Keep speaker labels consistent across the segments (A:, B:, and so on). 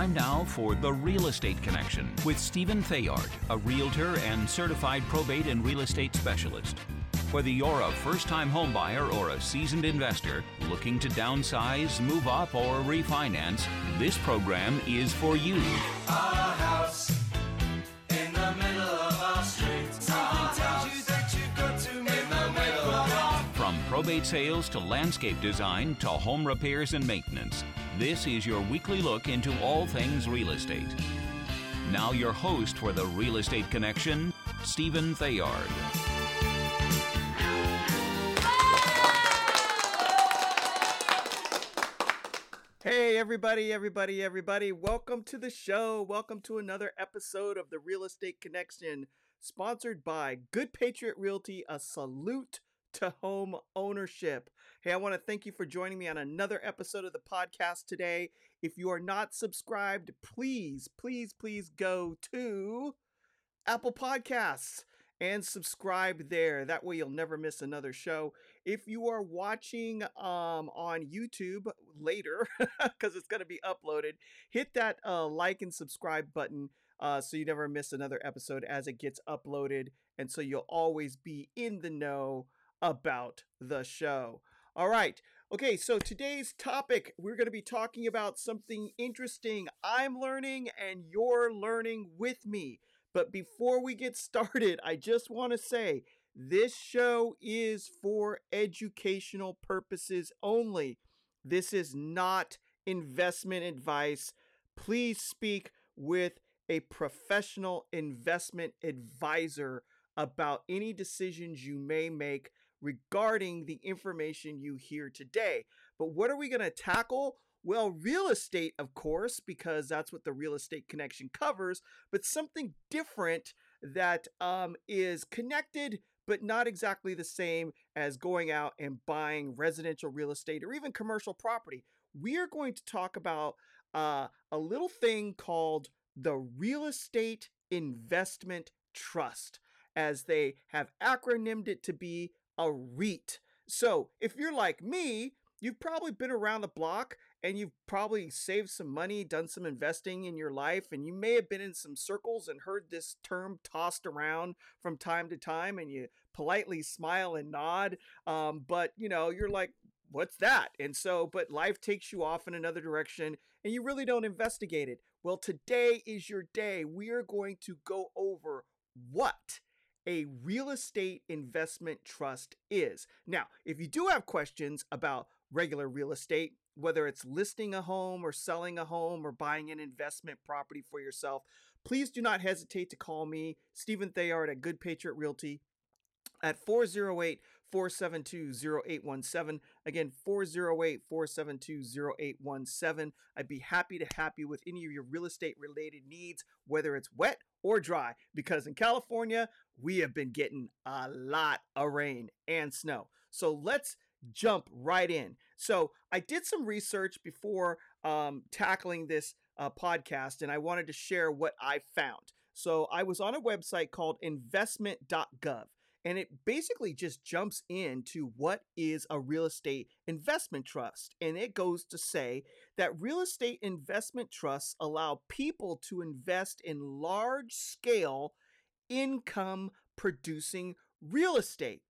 A: Time now for The Real Estate Connection with Stephen Theard, a realtor and certified probate and real estate specialist. Whether you're a first time homebuyer or a seasoned investor looking to downsize, move up, or refinance, this program is for you.
B: A house in the middle of our street. Something tells you that you've got to in the middle of our
A: From probate sales to landscape design to home repairs and maintenance, this is your weekly look into all things real estate. Now, your host for the Real Estate Connection, Stephen Theard.
C: Hey, everybody, everybody, everybody. Welcome to the show. Welcome to another episode of the Real Estate Connection, sponsored by Good Patriot Realty, a salute to home ownership. Hey, I want to thank you for joining me on another episode of the podcast today. If you are not subscribed, please, please, please go to Apple Podcasts and subscribe there. That way you'll never miss another show. If you are watching um, on YouTube later, because it's going to be uploaded, hit that uh, like and subscribe button uh, so you never miss another episode as it gets uploaded. And so you'll always be in the know about the show. All right. Okay, so today's topic, we're going to be talking about something interesting I'm learning and you're learning with me. But before we get started, I just want to say this show is for educational purposes only. This is not investment advice. Please speak with a professional investment advisor about any decisions you may make regarding the information you hear today. But what are we going to tackle? Well, real estate, of course, because that's what the real estate connection covers, but something different that um, is connected but not exactly the same as going out and buying residential real estate or even commercial property. We are going to talk about uh, a little thing called the Real Estate Investment Trust, as they have acronymed it to be a REIT. So if you're like me, you've probably been around the block and you've probably saved some money, done some investing in your life, and you may have been in some circles and heard this term tossed around from time to time, and you politely smile and nod. Um, but you know, you're like, what's that? And so, but life takes you off in another direction and you really don't investigate it. Well, today is your day. We are going to go over what a real estate investment trust is. Now, if you do have questions about regular real estate, whether it's listing a home or selling a home or buying an investment property for yourself, please do not hesitate to call me, Stephen Theard at Good Patriot Realty at 408 472 0817. Again, 408 472 0817. I'd be happy to help you with any of your real estate related needs, whether it's wet or dry, because in California, we have been getting a lot of rain and snow. So let's jump right in. So I did some research before um, tackling this uh, podcast, and I wanted to share what I found. So I was on a website called investment.gov and it basically just jumps into what is a real estate investment trust. And it goes to say that real estate investment trusts allow people to invest in large scale income producing real estate.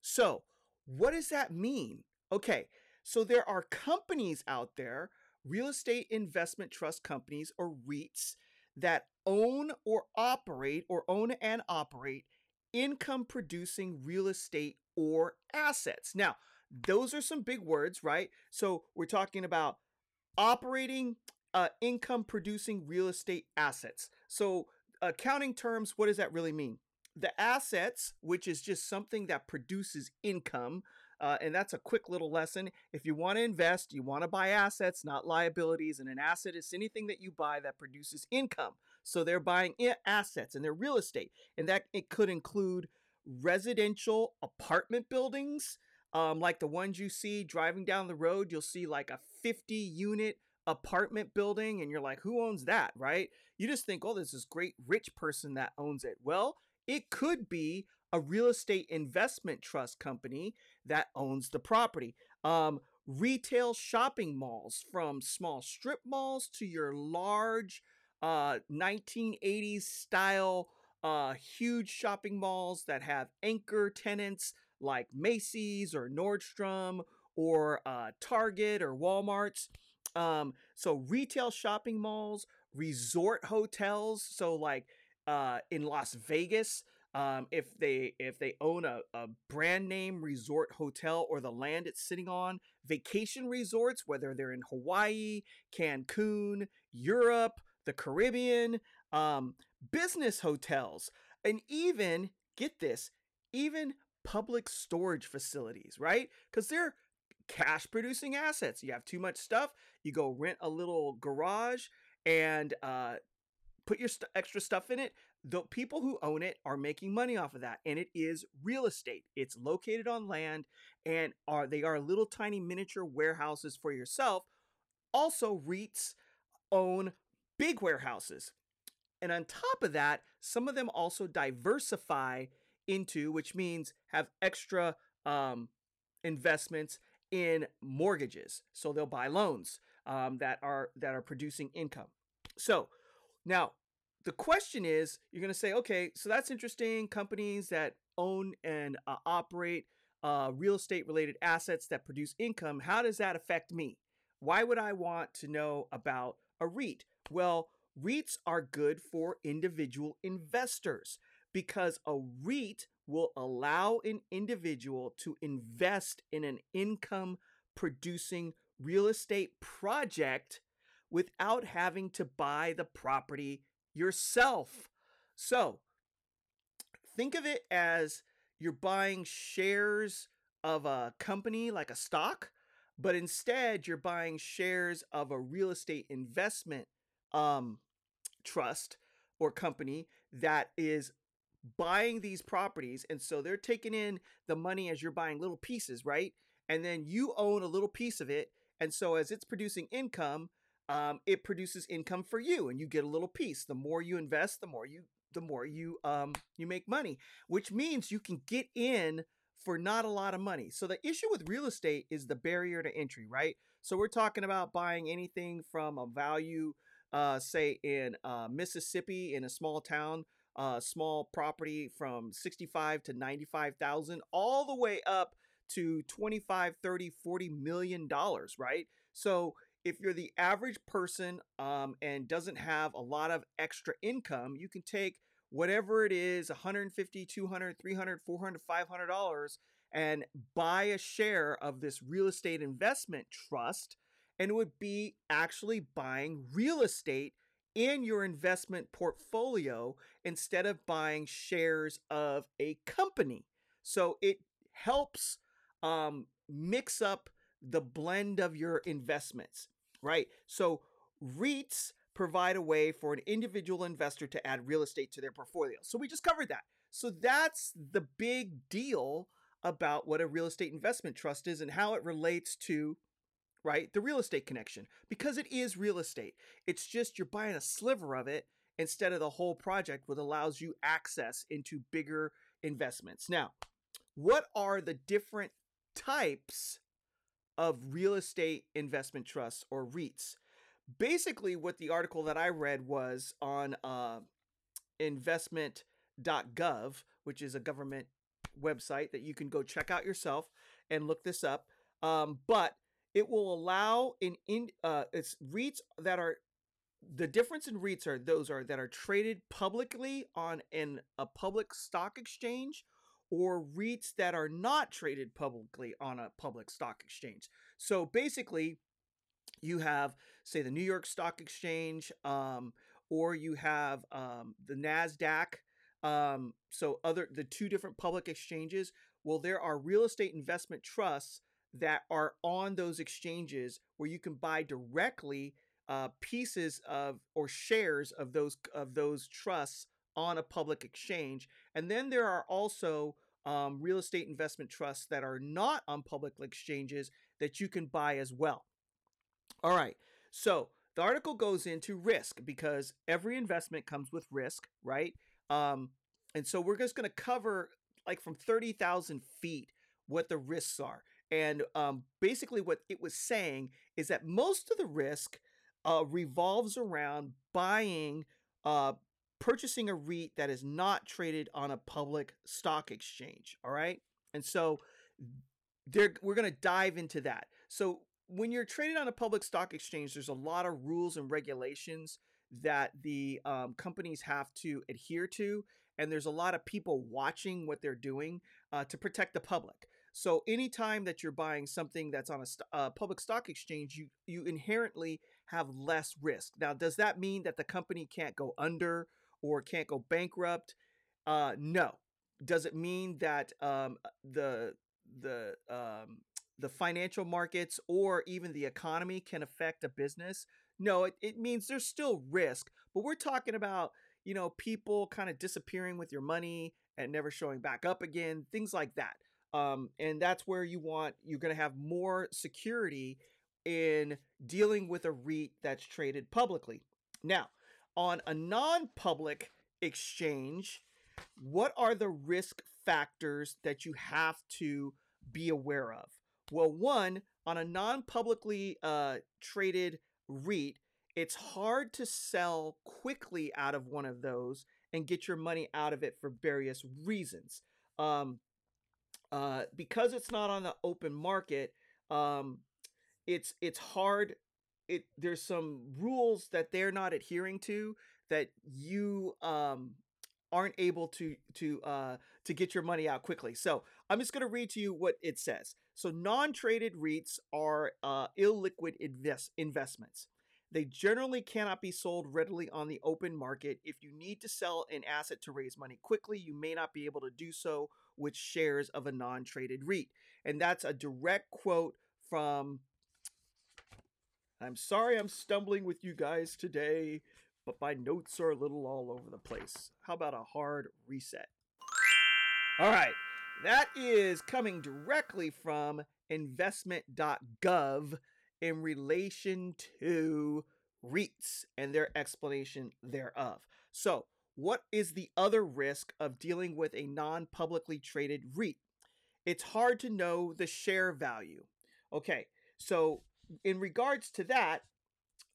C: So, what does that mean? Okay, so there are companies out there, real estate investment trust companies or REITs, that own or operate or own and operate income producing real estate or assets. Now, those are some big words, right? So we're talking about operating uh, income producing real estate assets. So, accounting terms, what does that really mean? The assets, which is just something that produces income, uh, and that's a quick little lesson. If you want to invest, you want to buy assets, not liabilities. And an asset is anything that you buy that produces income. So they're buying assets and they're real estate. And that it could include residential apartment buildings, um, like the ones you see driving down the road. You'll see like a 50 unit apartment building, and you're like, who owns that, right? You just think, oh, there's this great rich person that owns it. Well, it could be a real estate investment trust company that owns the property. Um, retail shopping malls from small strip malls to your large uh, 1980s style uh, huge shopping malls that have anchor tenants like Macy's or Nordstrom or uh, Target or Walmart's. Um, so retail shopping malls, resort hotels. So like uh, in Las Vegas, um, if they if they own a, a brand name resort hotel or the land it's sitting on, vacation resorts, whether they're in Hawaii, Cancun, Europe, the Caribbean, um, business hotels, and even get this, even public storage facilities, right? Because they're cash producing assets. You have too much stuff, you go rent a little garage and uh, put your st- extra stuff in it. The people who own it are making money off of that, and it is real estate. It's located on land, and are they are little tiny miniature warehouses for yourself. Also, REITs own big warehouses. And on top of that, some of them also diversify into, which means have extra um, investments in mortgages. So they'll buy loans um, that are that are producing income. So now the question is, you're going to say, okay, so that's interesting. Companies that own and uh, operate uh, real estate related assets that produce income. How does that affect me? Why would I want to know about a REIT? Well, REITs are good for individual investors because a REIT will allow an individual to invest in an income producing real estate project without having to buy the property yourself. So, think of it as you're buying shares of a company like a stock, but instead you're buying shares of a real estate investment um, trust or company that is buying these properties and so they're taking in the money as you're buying little pieces right and then you own a little piece of it and so as it's producing income um, it produces income for you and you get a little piece. The more you invest the more you the more you um, you make money which means you can get in for not a lot of money. So the issue with real estate is the barrier to entry right? So we're talking about buying anything from a value uh, say in uh, Mississippi in a small town, uh, small property from 65 to 95,000 all the way up to 25, 30, 40 million dollars, right? So if you're the average person um, and doesn't have a lot of extra income, you can take whatever it is 150 200 300 400 500 dollars and buy a share of this real estate investment trust and it would be actually buying real estate in your investment portfolio instead of buying shares of a company. So it helps um, mix up the blend of your investments, right? So REITs provide a way for an individual investor to add real estate to their portfolio. So we just covered that. So that's the big deal about what a real estate investment trust is and how it relates to right? The real estate connection, because it is real estate. It's just you're buying a sliver of it instead of the whole project, which allows you access into bigger investments. Now, what are the different types of real estate investment trusts or REITs? Basically, what the article that I read was on uh, investment.gov, which is a government website that you can go check out yourself and look this up. Um, but it will allow in in uh it's REITs that are the difference in REITs are those are that are traded publicly on in a public stock exchange or REITs that are not traded publicly on a public stock exchange. So basically, you have say the New York Stock Exchange, um, or you have um, the Nasdaq. Um, so other the two different public exchanges. Well, there are real estate investment trusts that are on those exchanges where you can buy directly uh, pieces of or shares of those of those trusts on a public exchange. And then there are also um, real estate investment trusts that are not on public exchanges that you can buy as well. All right, so the article goes into risk because every investment comes with risk, right? Um, and so we're just going to cover like from 30,000 feet what the risks are And um, basically, what it was saying is that most of the risk uh, revolves around buying, uh, purchasing a REIT that is not traded on a public stock exchange. All right. And so there, we're going to dive into that. So when you're traded on a public stock exchange, there's a lot of rules and regulations that the um, companies have to adhere to. And there's a lot of people watching what they're doing uh, to protect the public. So anytime that you're buying something that's on a st- uh, public stock exchange, you you inherently have less risk. Now, does that mean that the company can't go under or can't go bankrupt? Uh, no. Does it mean that um, the the um, the financial markets or even the economy can affect a business? No, it, it means there's still risk, but we're talking about you know people kind of disappearing with your money and never showing back up again, things like that. Um, and that's where you want you're going to have more security in dealing with a REIT that's traded publicly. Now, on a non-public exchange, what are the risk factors that you have to be aware of? Well, one, on a non-publicly uh, traded REIT, it's hard to sell quickly out of one of those and get your money out of it for various reasons. Um, uh, because it's not on the open market, um, it's it's hard. It there's some rules that they're not adhering to that you um, aren't able to to uh, to get your money out quickly. So I'm just going to read to you what it says. So non-traded REITs are uh, illiquid invest- investments. They generally cannot be sold readily on the open market. If you need to sell an asset to raise money quickly, you may not be able to do so with shares of a non traded REIT. And that's a direct quote from. I'm sorry I'm stumbling with you guys today, but my notes are a little all over the place. How about a hard reset? All right, that is coming directly from investment.gov in relation to REITs and their explanation thereof. So, what is the other risk of dealing with a non publicly traded REIT? It's hard to know the share value. Okay, so in regards to that,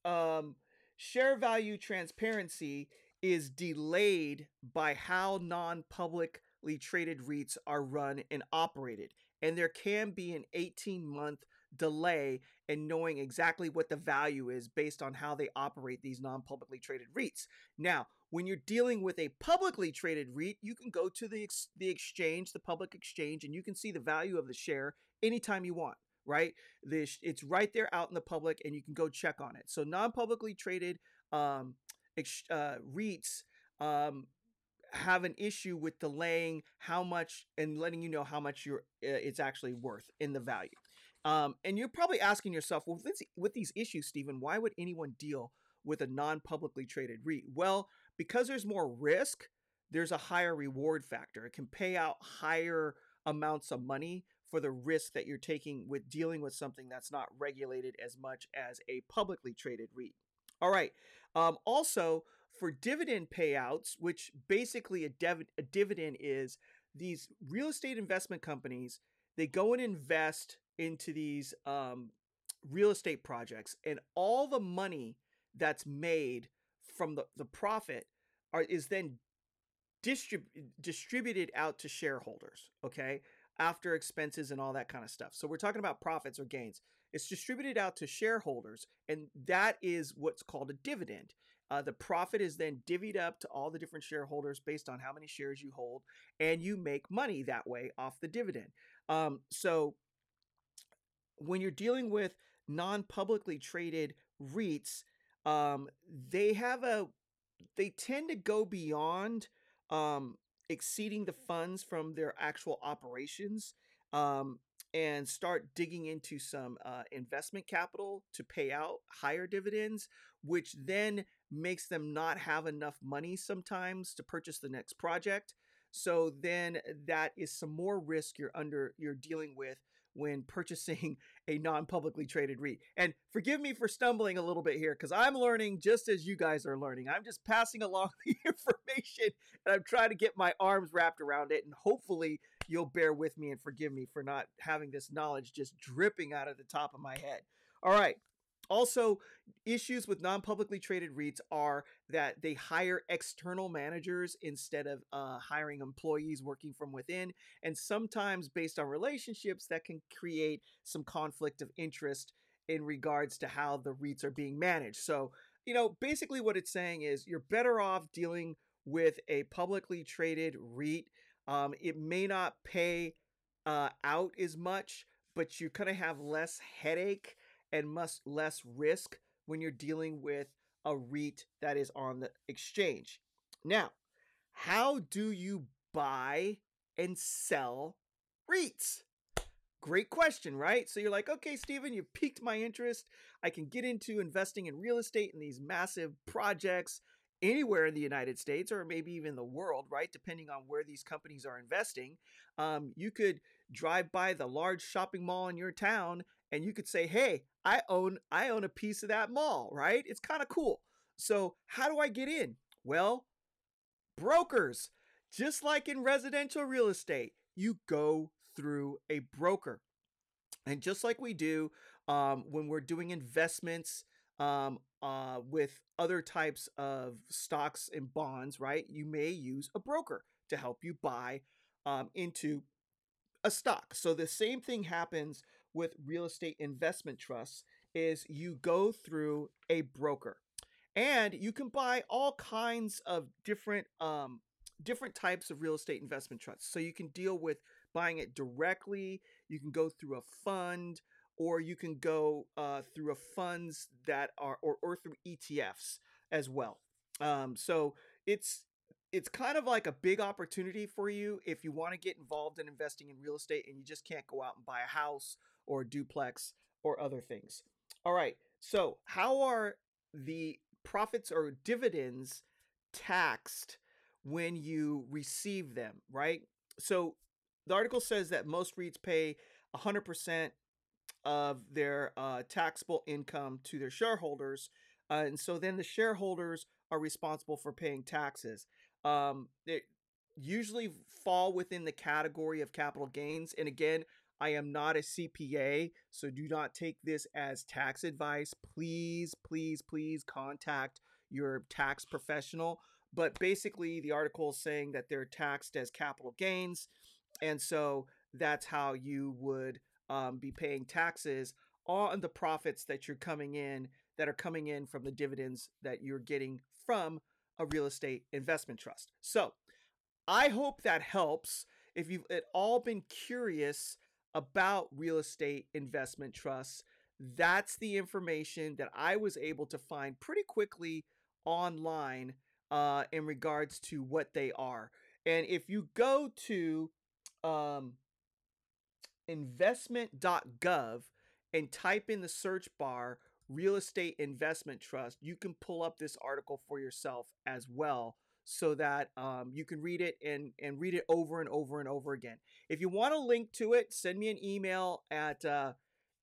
C: um, share value transparency is delayed by how non publicly traded REITs are run and operated. And there can be an 18 month delay in knowing exactly what the value is based on how they operate these non publicly traded REITs. Now, when you're dealing with a publicly traded REIT, you can go to the, ex- the exchange, the public exchange, and you can see the value of the share anytime you want, right? This, it's right there out in the public, and you can go check on it. So, non publicly traded um, uh, REITs. Um, have an issue with delaying how much and letting you know how much you're uh, it's actually worth in the value. Um, and you're probably asking yourself, well, with, with these issues, Stephen, why would anyone deal with a non-publicly traded REIT? Well, because there's more risk, there's a higher reward factor. It can pay out higher amounts of money for the risk that you're taking with dealing with something that's not regulated as much as a publicly traded REIT. All right. Um, also, for dividend payouts, which basically a, dev- a dividend is these real estate investment companies, they go and invest into these um, real estate projects, and all the money that's made from the, the profit are is then distrib- distributed out to shareholders. Okay, after expenses and all that kind of stuff. So we're talking about profits or gains. It's distributed out to shareholders, and that is what's called a dividend. Uh, the profit is then divvied up to all the different shareholders based on how many shares you hold, and you make money that way off the dividend. Um, so when you're dealing with non-publicly traded REITs, um, they have a they tend to go beyond um, exceeding the funds from their actual operations um, and start digging into some uh, investment capital to pay out higher dividends, which then makes them not have enough money sometimes to purchase the next project. So then that is some more risk you're under you're dealing with when purchasing a non-publicly traded REIT. And forgive me for stumbling a little bit here because I'm learning just as you guys are learning. I'm just passing along the information and I'm trying to get my arms wrapped around it. And hopefully you'll bear with me and forgive me for not having this knowledge just dripping out of the top of my head. All right. Also, issues with non publicly traded REITs are that they hire external managers instead of uh, hiring employees working from within. And sometimes, based on relationships, that can create some conflict of interest in regards to how the REITs are being managed. So, you know, basically what it's saying is you're better off dealing with a publicly traded REIT. Um, it may not pay uh, out as much, but you kind of have less headache and much less risk when you're dealing with a REIT that is on the exchange. Now, how do you buy and sell REITs? Great question, right? So you're like, okay, Stephen, you piqued my interest. I can get into investing in real estate in these massive projects anywhere in the United States or maybe even the world, right? Depending on where these companies are investing. Um, you could drive by the large shopping mall in your town and you could say, "Hey, I own I own a piece of that mall," right? It's kind of cool. So, how do I get in? Well, brokers. Just like in residential real estate, you go through a broker. And just like we do um, when we're doing investments um, uh, with other types of stocks and bonds, right? You may use a broker to help you buy um, into a stock. So the same thing happens with real estate investment trusts is you go through a broker. And you can buy all kinds of different um, different types of real estate investment trusts. So you can deal with buying it directly you can go through a fund or you can go uh, through a funds that are or, or through etfs as well. Um, so it's it's kind of like a big opportunity for you if you want to get involved in investing in real estate and you just can't go out and buy a house or duplex or other things. All right. So, how are the profits or dividends taxed when you receive them, right? So, the article says that most REITs pay 100% of their uh, taxable income to their shareholders. Uh, and so then the shareholders are responsible for paying taxes. Um, they usually fall within the category of capital gains. And again, I am not a CPA, so do not take this as tax advice. Please, please, please contact your tax professional. But basically, the article is saying that they're taxed as capital gains. And so that's how you would um, be paying taxes on the profits that you're coming in, that are coming in from the dividends that you're getting from a real estate investment trust. So I hope that helps. If you've at all been curious about real estate investment trusts. That's the information that I was able to find pretty quickly online uh, in regards to what they are. And if you go to um, investment.gov and type in the search bar real estate investment trust, you can pull up this article for yourself as well so that um, you can read it and, and read it over and over and over again. If you want a link to it, send me an email at uh,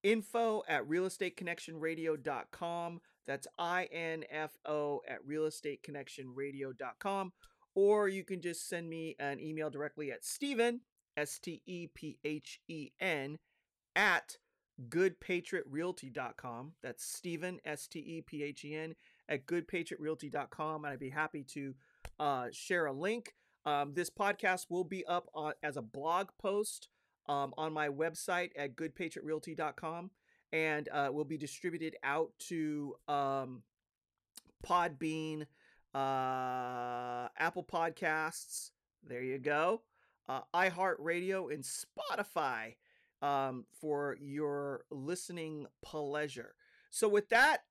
C: info at realestateconnectionradio.com. That's I-N-F-O at realestateconnectionradio.com. Or you can just send me an email directly at Stephen, S-T-E-P-H-E-N, at goodpatriotrealty.com. That's Stephen, S-T-E-P-H-E-N, at goodpatriotrealty.com. And I'd be happy to uh, share a link. Um, this podcast will be up on, as a blog post um, on my website at goodpatriotrealty.com and uh, will be distributed out to um, Podbean, uh, Apple Podcasts. There you go. Uh, iHeartRadio and Spotify um, for your listening pleasure. So, with that,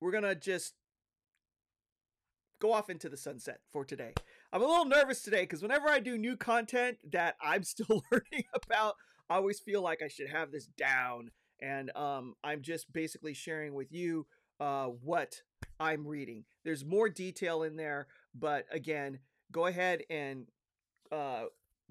C: we're going to just go off into the sunset for today. I'm a little nervous today because whenever I do new content that I'm still learning about, I always feel like I should have this down. And um, I'm just basically sharing with you uh, what I'm reading. There's more detail in there, but again, go ahead and uh,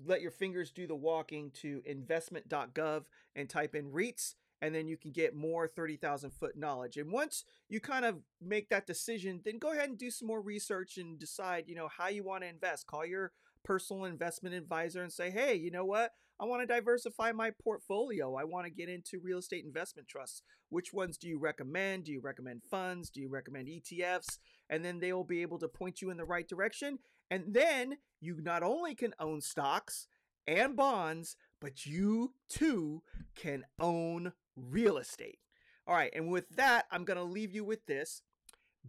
C: let your fingers do the walking to investment.gov and type in REITs, and then you can get more 30,000 foot knowledge. And once you kind of make that decision, then go ahead and do some more research and decide, you know, how you want to invest. Call your personal investment advisor and say, hey, you know what? I want to diversify my portfolio. I want to get into real estate investment trusts. Which ones do you recommend? Do you recommend funds? Do you recommend ETFs? And then they will be able to point you in the right direction. And then you not only can own stocks and bonds, but you too can own real estate. All right, and with that, I'm going to leave you with this.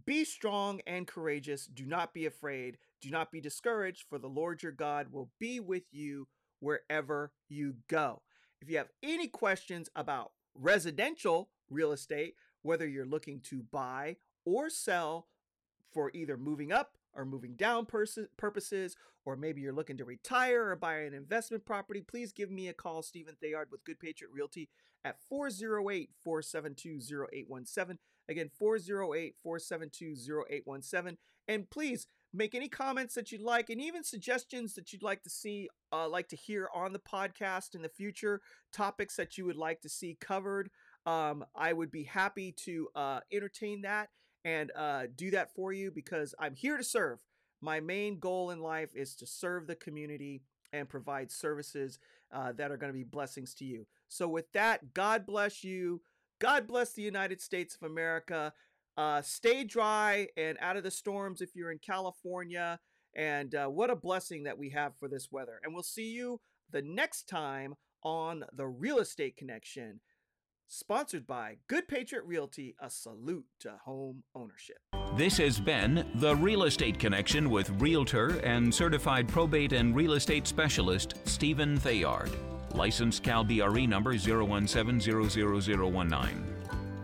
C: Be strong and courageous. Do not be afraid. Do not be discouraged, for the Lord your God will be with you wherever you go. If you have any questions about residential real estate, whether you're looking to buy or sell for either moving up or moving down pers- purposes, or maybe you're looking to retire or buy an investment property, please give me a call, Stephen Theard with Good Patriot Realty at 408 472 0817. Again, 408 472 0817. And please make any comments that you'd like and even suggestions that you'd like to see, uh, like to hear on the podcast in the future, topics that you would like to see covered. Um, I would be happy to uh, entertain that and uh, do that for you because I'm here to serve. My main goal in life is to serve the community and provide services uh, that are going to be blessings to you. So, with that, God bless you. God bless the United States of America. Uh, stay dry and out of the storms if you're in California. And uh, what a blessing that we have for this weather. And we'll see you the next time on the Real Estate Connection sponsored by Good Patriot Realty, a salute to home ownership.
A: This has been The Real Estate Connection with Realtor and Certified Probate and Real Estate Specialist Stephen Theard. Licensed Cal BRE number 0170019.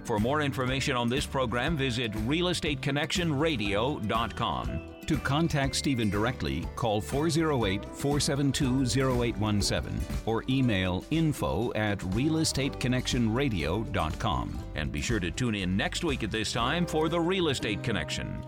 A: For more information on this program, visit realestateconnectionradio.com. To contact Stephen directly, call 408 472 0817 or email info at realestateconnectionradio.com. And be sure to tune in next week at this time for The Real Estate Connection.